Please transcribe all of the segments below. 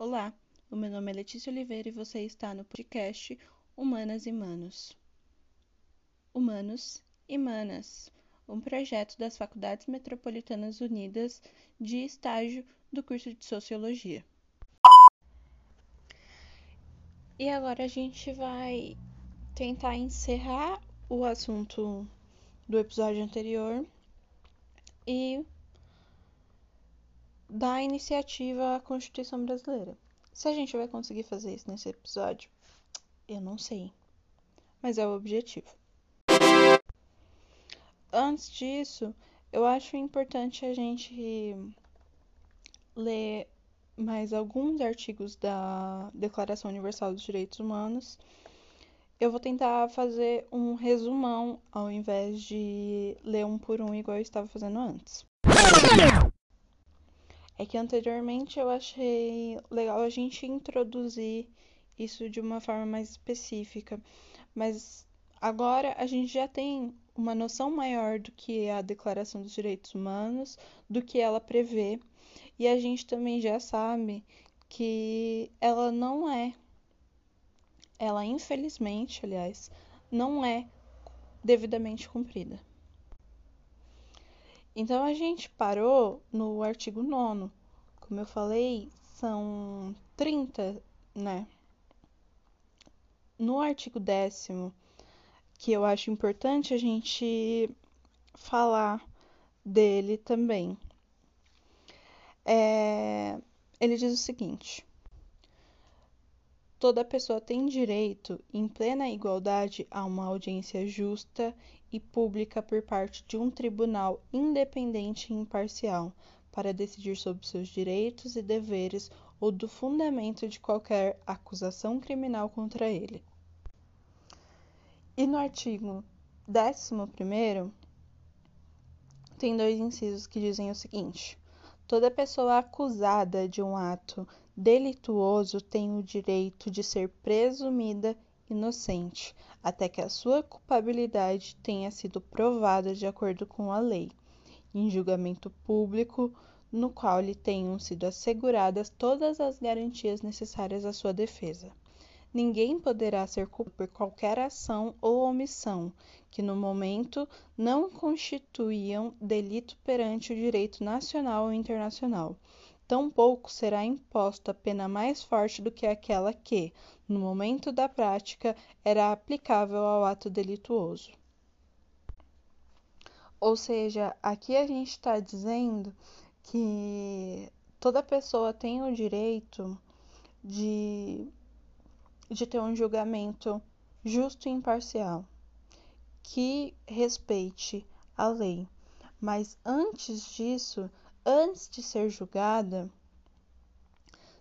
Olá, o meu nome é Letícia Oliveira e você está no podcast Humanas e Manos. Humanos e Manas, um projeto das Faculdades Metropolitanas Unidas de estágio do curso de Sociologia. E agora a gente vai tentar encerrar o assunto do episódio anterior e da iniciativa à Constituição Brasileira. Se a gente vai conseguir fazer isso nesse episódio, eu não sei. Mas é o objetivo. Antes disso, eu acho importante a gente ler mais alguns artigos da Declaração Universal dos Direitos Humanos. Eu vou tentar fazer um resumão ao invés de ler um por um igual eu estava fazendo antes. É que anteriormente eu achei legal a gente introduzir isso de uma forma mais específica, mas agora a gente já tem uma noção maior do que é a Declaração dos Direitos Humanos, do que ela prevê, e a gente também já sabe que ela não é, ela infelizmente, aliás, não é devidamente cumprida. Então a gente parou no artigo 9. Como eu falei, são 30, né? No artigo 10, que eu acho importante a gente falar dele também. É, ele diz o seguinte: toda pessoa tem direito, em plena igualdade, a uma audiência justa e pública por parte de um tribunal independente e imparcial para decidir sobre seus direitos e deveres ou do fundamento de qualquer acusação criminal contra ele. E no artigo 11 tem dois incisos que dizem o seguinte: toda pessoa acusada de um ato delituoso tem o direito de ser presumida inocente, até que a sua culpabilidade tenha sido provada de acordo com a lei, em julgamento público, no qual lhe tenham sido asseguradas todas as garantias necessárias à sua defesa. Ninguém poderá ser culpado por qualquer ação ou omissão que, no momento, não constituíam delito perante o direito nacional ou internacional tampouco será imposta pena mais forte do que aquela que, no momento da prática, era aplicável ao ato delituoso. Ou seja, aqui a gente está dizendo que toda pessoa tem o direito de, de ter um julgamento justo e imparcial, que respeite a lei. Mas antes disso, antes de ser julgada,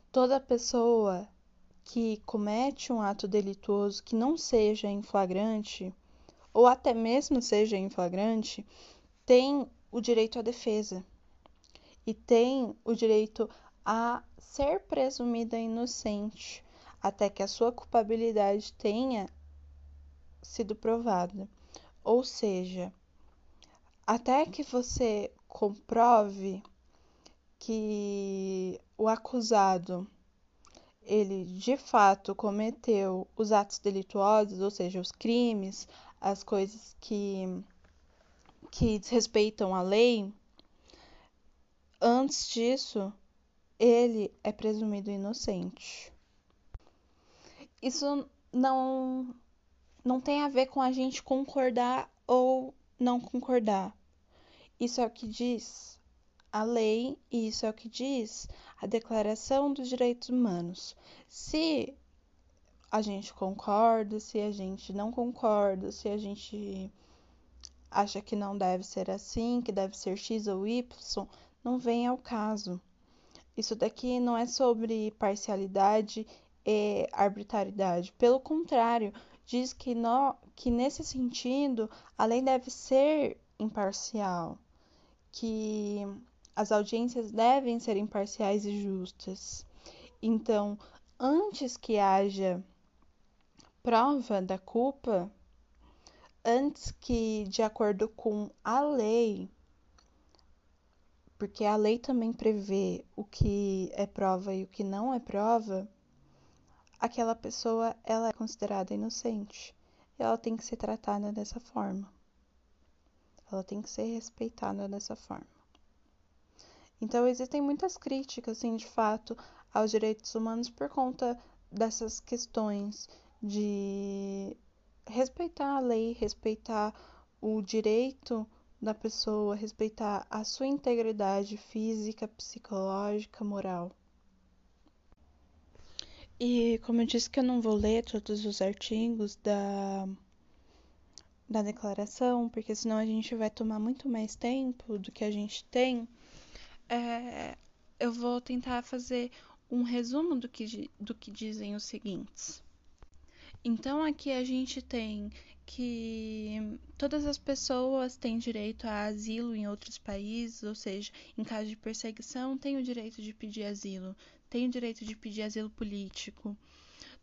toda pessoa que comete um ato delituoso que não seja em flagrante, ou até mesmo seja em flagrante, tem o direito à defesa e tem o direito a ser presumida inocente até que a sua culpabilidade tenha sido provada. Ou seja, até que você comprove que o acusado ele de fato cometeu os atos delituosos, ou seja, os crimes, as coisas que que desrespeitam a lei, antes disso, ele é presumido inocente. Isso não não tem a ver com a gente concordar ou não concordar. Isso é o que diz a lei, e isso é o que diz a Declaração dos Direitos Humanos. Se a gente concorda, se a gente não concorda, se a gente acha que não deve ser assim, que deve ser X ou Y, não vem ao caso. Isso daqui não é sobre parcialidade e arbitrariedade. Pelo contrário, diz que, no, que nesse sentido a lei deve ser imparcial, que as audiências devem ser imparciais e justas. Então, antes que haja prova da culpa, antes que, de acordo com a lei, porque a lei também prevê o que é prova e o que não é prova, aquela pessoa ela é considerada inocente. E ela tem que ser tratada dessa forma. Ela tem que ser respeitada dessa forma. Então existem muitas críticas, assim, de fato, aos direitos humanos por conta dessas questões de respeitar a lei, respeitar o direito da pessoa, respeitar a sua integridade física, psicológica, moral. E como eu disse que eu não vou ler todos os artigos da, da declaração, porque senão a gente vai tomar muito mais tempo do que a gente tem, é, eu vou tentar fazer um resumo do que, do que dizem os seguintes. Então aqui a gente tem que todas as pessoas têm direito a asilo em outros países, ou seja, em caso de perseguição, têm o direito de pedir asilo, têm o direito de pedir asilo político.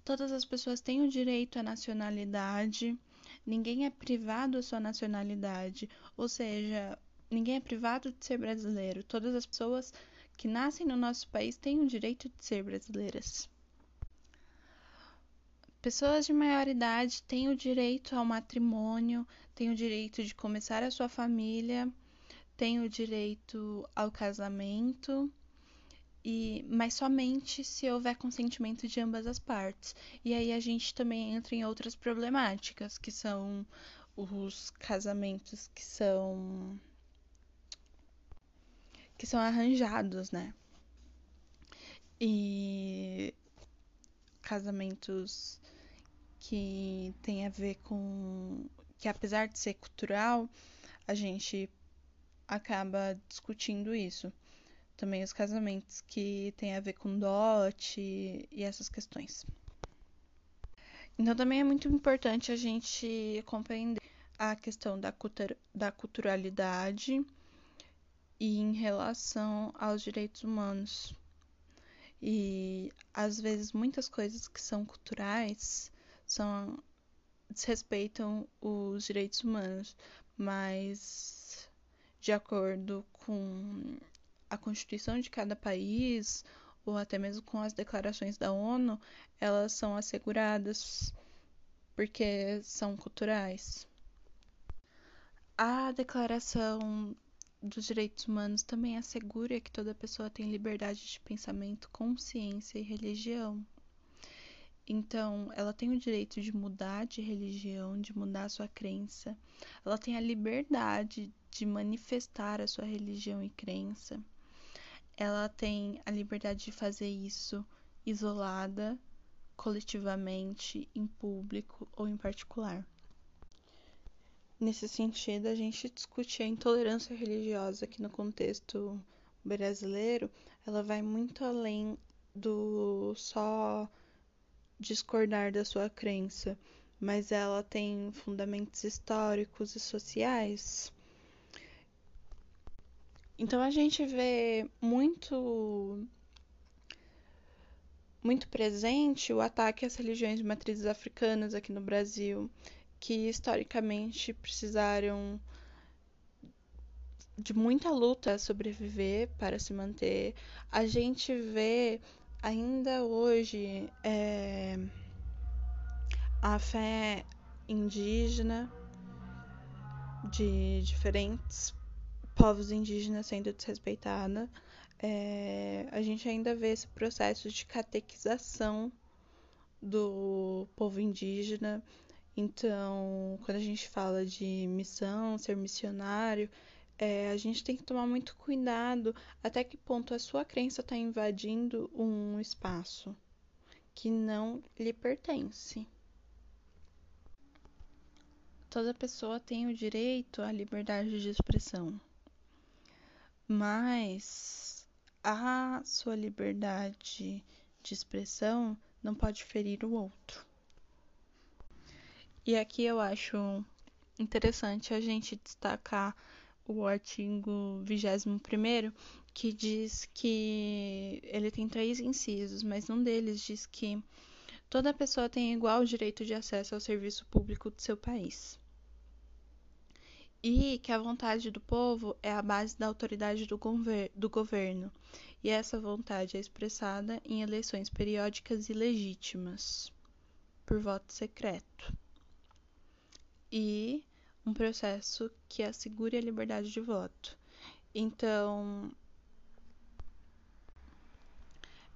Todas as pessoas têm o direito à nacionalidade, ninguém é privado da sua nacionalidade, ou seja, ninguém é privado de ser brasileiro. Todas as pessoas que nascem no nosso país têm o direito de ser brasileiras. Pessoas de maior idade têm o direito ao matrimônio, têm o direito de começar a sua família, têm o direito ao casamento, e mas somente se houver consentimento de ambas as partes. E aí a gente também entra em outras problemáticas, que são os casamentos que são que são arranjados, né? E casamentos que tem a ver com que apesar de ser cultural, a gente acaba discutindo isso. Também os casamentos que tem a ver com dote e essas questões. Então também é muito importante a gente compreender a questão da, cultura, da culturalidade e em relação aos direitos humanos. E às vezes muitas coisas que são culturais são desrespeitam os direitos humanos, mas de acordo com a Constituição de cada país ou até mesmo com as declarações da ONU, elas são asseguradas porque são culturais. A Declaração dos Direitos Humanos também assegura que toda pessoa tem liberdade de pensamento, consciência e religião. Então, ela tem o direito de mudar de religião, de mudar sua crença. Ela tem a liberdade de manifestar a sua religião e crença. Ela tem a liberdade de fazer isso isolada, coletivamente, em público ou em particular. Nesse sentido, a gente discute a intolerância religiosa que no contexto brasileiro, ela vai muito além do só discordar da sua crença, mas ela tem fundamentos históricos e sociais. Então a gente vê muito muito presente o ataque às religiões de matrizes africanas aqui no Brasil, que historicamente precisaram de muita luta sobreviver para se manter. A gente vê ainda hoje é, a fé indígena de diferentes povos indígenas sendo desrespeitada. É, a gente ainda vê esse processo de catequização do povo indígena. Então, quando a gente fala de missão, ser missionário, é, a gente tem que tomar muito cuidado até que ponto a sua crença está invadindo um espaço que não lhe pertence. Toda pessoa tem o direito à liberdade de expressão, mas a sua liberdade de expressão não pode ferir o outro. E aqui eu acho interessante a gente destacar o artigo 21 que diz que ele tem três incisos, mas um deles diz que toda pessoa tem igual direito de acesso ao serviço público do seu país. e que a vontade do povo é a base da autoridade do, gover do governo, e essa vontade é expressada em eleições periódicas e legítimas, por voto secreto, e um processo que assegure a liberdade de voto. Então,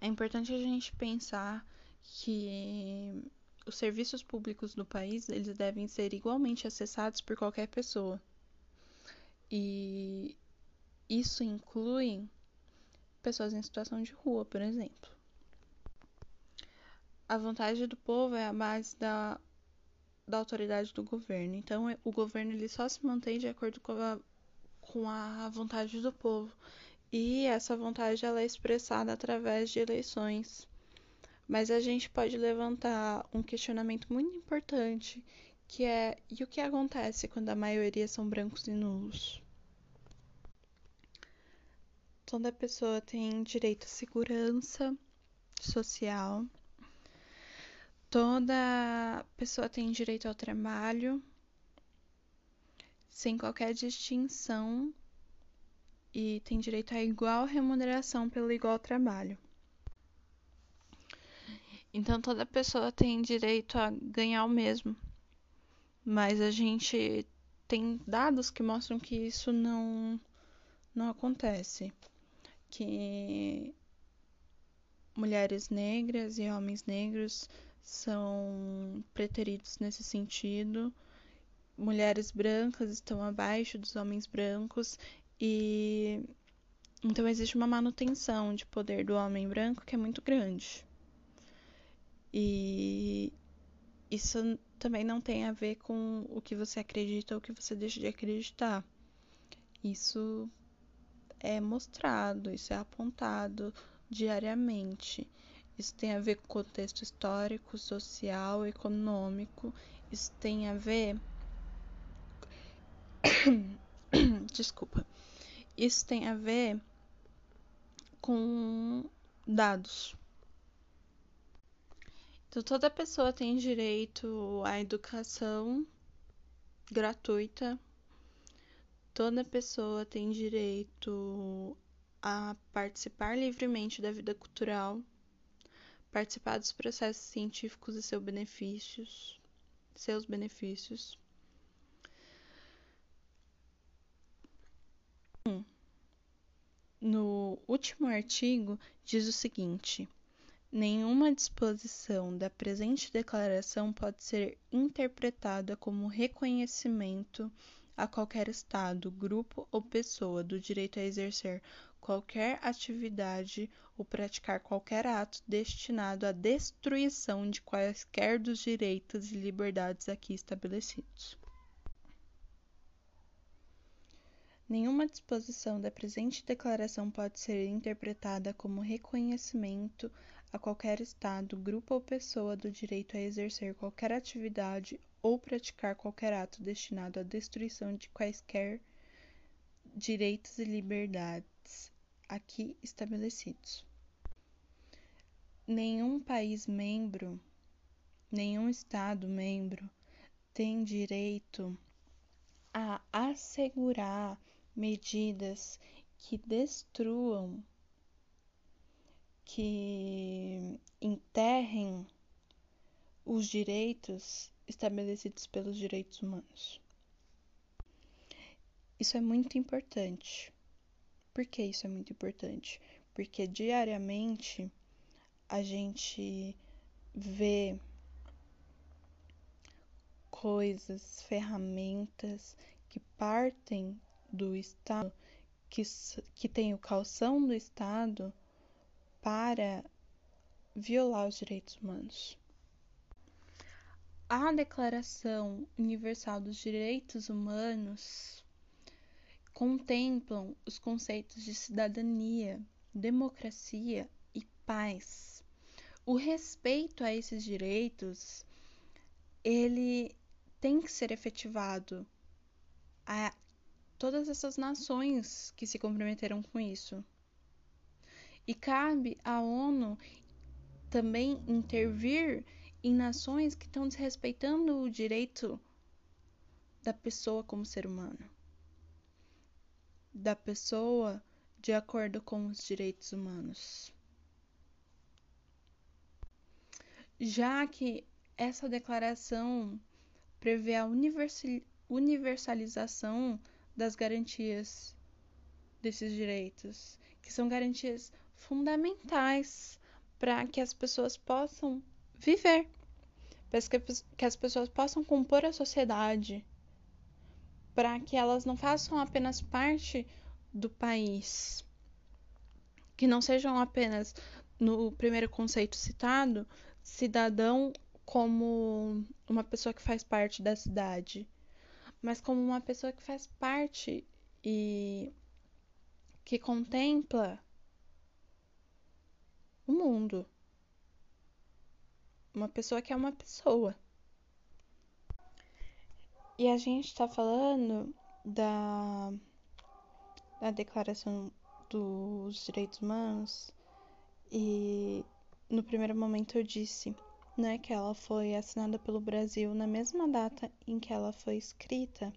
é importante a gente pensar que os serviços públicos do país eles devem ser igualmente acessados por qualquer pessoa. E isso inclui pessoas em situação de rua, por exemplo. A vontade do povo é a base da, da autoridade do governo. Então, o governo ele só se mantém de acordo com a, com a vontade do povo. E essa vontade ela é expressada através de eleições. Mas a gente pode levantar um questionamento muito importante, que é e o que acontece quando a maioria são brancos e nulos? Toda pessoa tem direito à segurança social, toda pessoa tem direito ao trabalho, sem qualquer distinção, e tem direito a igual remuneração pelo igual trabalho. Então toda pessoa tem direito a ganhar o mesmo. Mas a gente tem dados que mostram que isso não não acontece. Que mulheres negras e homens negros são preteridos nesse sentido. Mulheres brancas estão abaixo dos homens brancos e então existe uma manutenção de poder do homem branco que é muito grande. E isso também não tem a ver com o que você acredita ou o que você deixa de acreditar. Isso é mostrado, isso é apontado diariamente. Isso tem a ver com contexto histórico, social, econômico. Isso tem a ver. Desculpa. Isso tem a ver com dados. Então, toda pessoa tem direito à educação gratuita, toda pessoa tem direito a participar livremente da vida cultural, participar dos processos científicos e seus benefícios, seus benefícios. No último artigo diz o seguinte: Nenhuma disposição da presente declaração pode ser interpretada como reconhecimento a qualquer Estado, grupo ou pessoa do direito a exercer qualquer atividade ou praticar qualquer ato destinado à destruição de quaisquer dos direitos e liberdades aqui estabelecidos. Nenhuma disposição da presente declaração pode ser interpretada como reconhecimento a qualquer Estado, grupo ou pessoa do direito a exercer qualquer atividade ou praticar qualquer ato destinado à destruição de quaisquer direitos e liberdades aqui estabelecidos. Nenhum país membro, nenhum Estado membro tem direito a assegurar medidas que destruam que enterrem os direitos estabelecidos pelos direitos humanos. Isso é muito importante. Por que isso é muito importante? Porque diariamente a gente vê coisas, ferramentas que partem do Estado, que, que tem o calção do Estado para violar os direitos humanos. A Declaração Universal dos Direitos Humanos contemplam os conceitos de cidadania, democracia e paz. O respeito a esses direitos, ele tem que ser efetivado a todas essas nações que se comprometeram com isso. E cabe à ONU também intervir em nações que estão desrespeitando o direito da pessoa como ser humano. Da pessoa de acordo com os direitos humanos. Já que essa declaração prevê a universalização das garantias desses direitos, que são garantias fundamentais para que as pessoas possam viver, para que as pessoas possam compor a sociedade, para que elas não façam apenas parte do país, que não sejam apenas, no primeiro conceito citado, cidadão como uma pessoa que faz parte da cidade, mas como uma pessoa que faz parte e que contempla o mundo. Uma pessoa que é uma pessoa. E a gente está falando da, da Declaração dos Direitos Humanos e no primeiro momento eu disse né, que ela foi assinada pelo Brasil na mesma data em que ela foi escrita,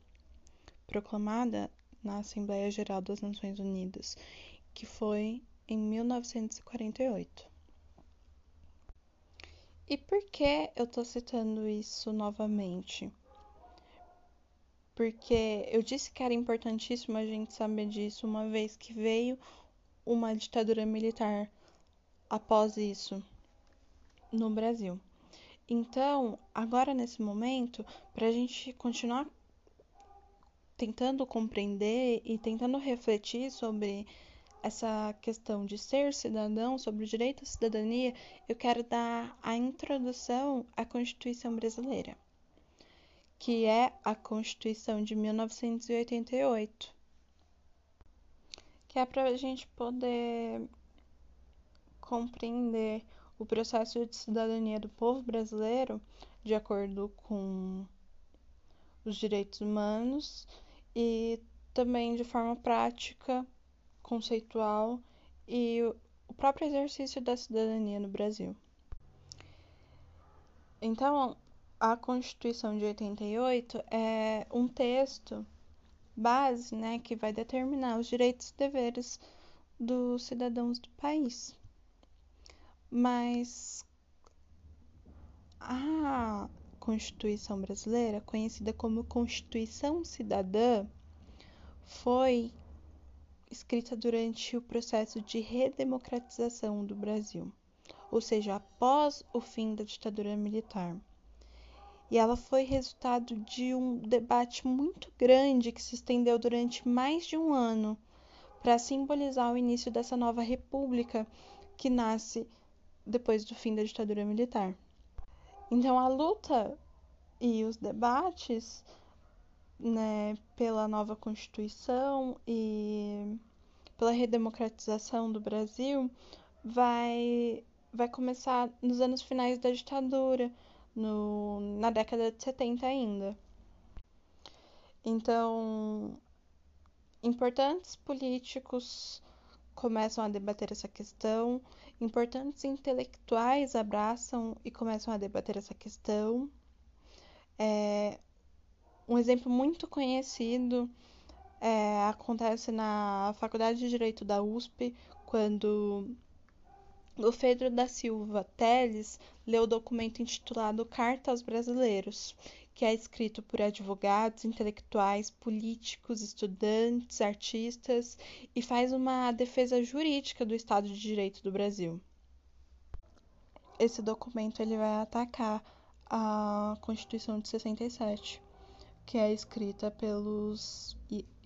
proclamada na Assembleia Geral das Nações Unidas, que foi em 1948. E por que eu estou citando isso novamente? Porque eu disse que era importantíssimo a gente saber disso, uma vez que veio uma ditadura militar após isso no Brasil. Então, agora nesse momento, para a gente continuar tentando compreender e tentando refletir sobre essa questão de ser cidadão, sobre o direito à cidadania, eu quero dar a introdução à Constituição Brasileira, que é a Constituição de 1988, que é para a gente poder compreender o processo de cidadania do povo brasileiro de acordo com os direitos humanos e também de forma prática conceitual e o próprio exercício da cidadania no Brasil. Então, a Constituição de 88 é um texto base, né, que vai determinar os direitos e deveres dos cidadãos do país. Mas a Constituição brasileira, conhecida como Constituição Cidadã, foi escrita durante o processo de redemocratização do Brasil, ou seja, após o fim da ditadura militar. E ela foi resultado de um debate muito grande que se estendeu durante mais de um ano para simbolizar o início dessa nova república que nasce depois do fim da ditadura militar. Então a luta e os debates né, pela nova Constituição e pela redemocratização do Brasil vai, vai começar nos anos finais da ditadura, no, na década de 70 ainda. Então, importantes políticos começam a debater essa questão, importantes intelectuais abraçam e começam a debater essa questão. É, um exemplo muito conhecido é, acontece na Faculdade de Direito da USP, quando o Pedro da Silva Teles leu o documento intitulado Carta aos Brasileiros, que é escrito por advogados, intelectuais, políticos, estudantes, artistas e faz uma defesa jurídica do Estado de Direito do Brasil. Esse documento ele vai atacar a Constituição de 67 que é escrita pelos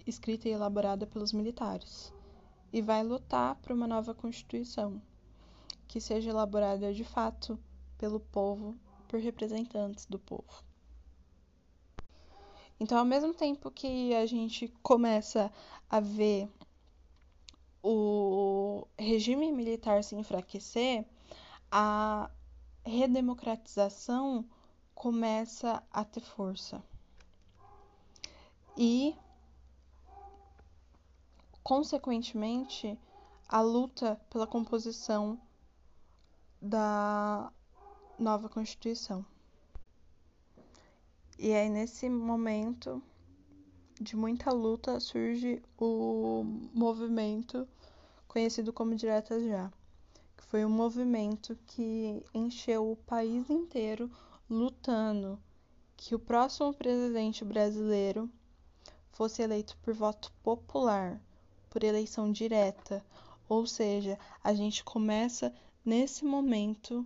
escrita e elaborada pelos militares e vai lutar por uma nova constituição que seja elaborada de fato pelo povo, por representantes do povo. Então, ao mesmo tempo que a gente começa a ver o regime militar se enfraquecer, a redemocratização começa a ter força e, consequentemente, a luta pela composição da nova Constituição. E aí, nesse momento, de muita luta surge o movimento conhecido como Diretas Já, que foi um movimento que encheu o país inteiro lutando que o próximo presidente brasileiro fosse eleito por voto popular, por eleição direta, ou seja, a gente começa nesse momento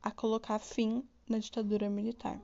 a colocar fim na ditadura militar.